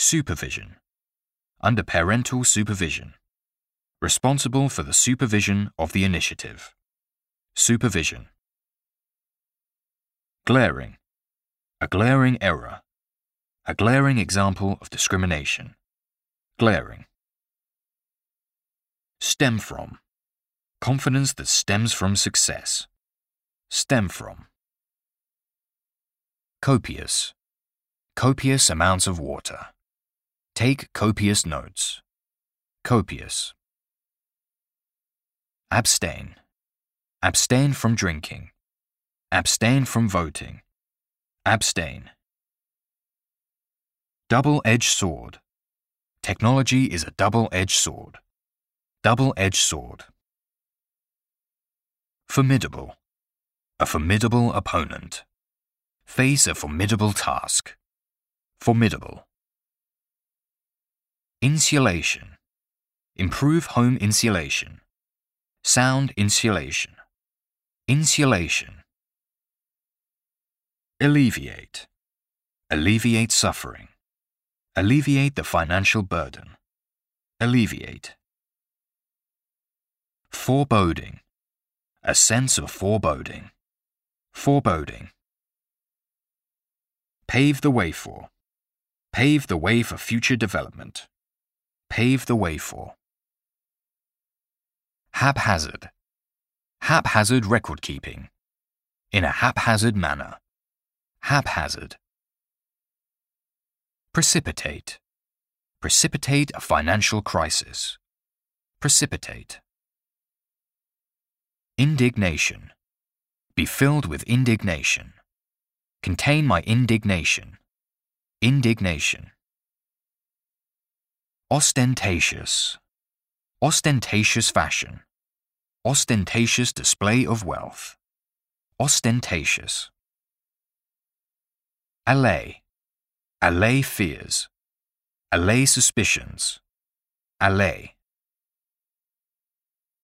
Supervision. Under parental supervision. Responsible for the supervision of the initiative. Supervision. Glaring. A glaring error. A glaring example of discrimination. Glaring. Stem from. Confidence that stems from success. Stem from. Copious. Copious amounts of water. Take copious notes. Copious. Abstain. Abstain from drinking. Abstain from voting. Abstain. Double edged sword. Technology is a double edged sword. Double edged sword. Formidable. A formidable opponent. Face a formidable task. Formidable. Insulation. Improve home insulation. Sound insulation. Insulation. Alleviate. Alleviate suffering. Alleviate the financial burden. Alleviate. Foreboding. A sense of foreboding. Foreboding. Pave the way for. Pave the way for future development. Pave the way for. Haphazard. Haphazard record keeping. In a haphazard manner. Haphazard. Precipitate. Precipitate a financial crisis. Precipitate. Indignation. Be filled with indignation. Contain my indignation. Indignation. Ostentatious. Ostentatious fashion. Ostentatious display of wealth. Ostentatious. Allay. Allay fears. Allay suspicions. Allay.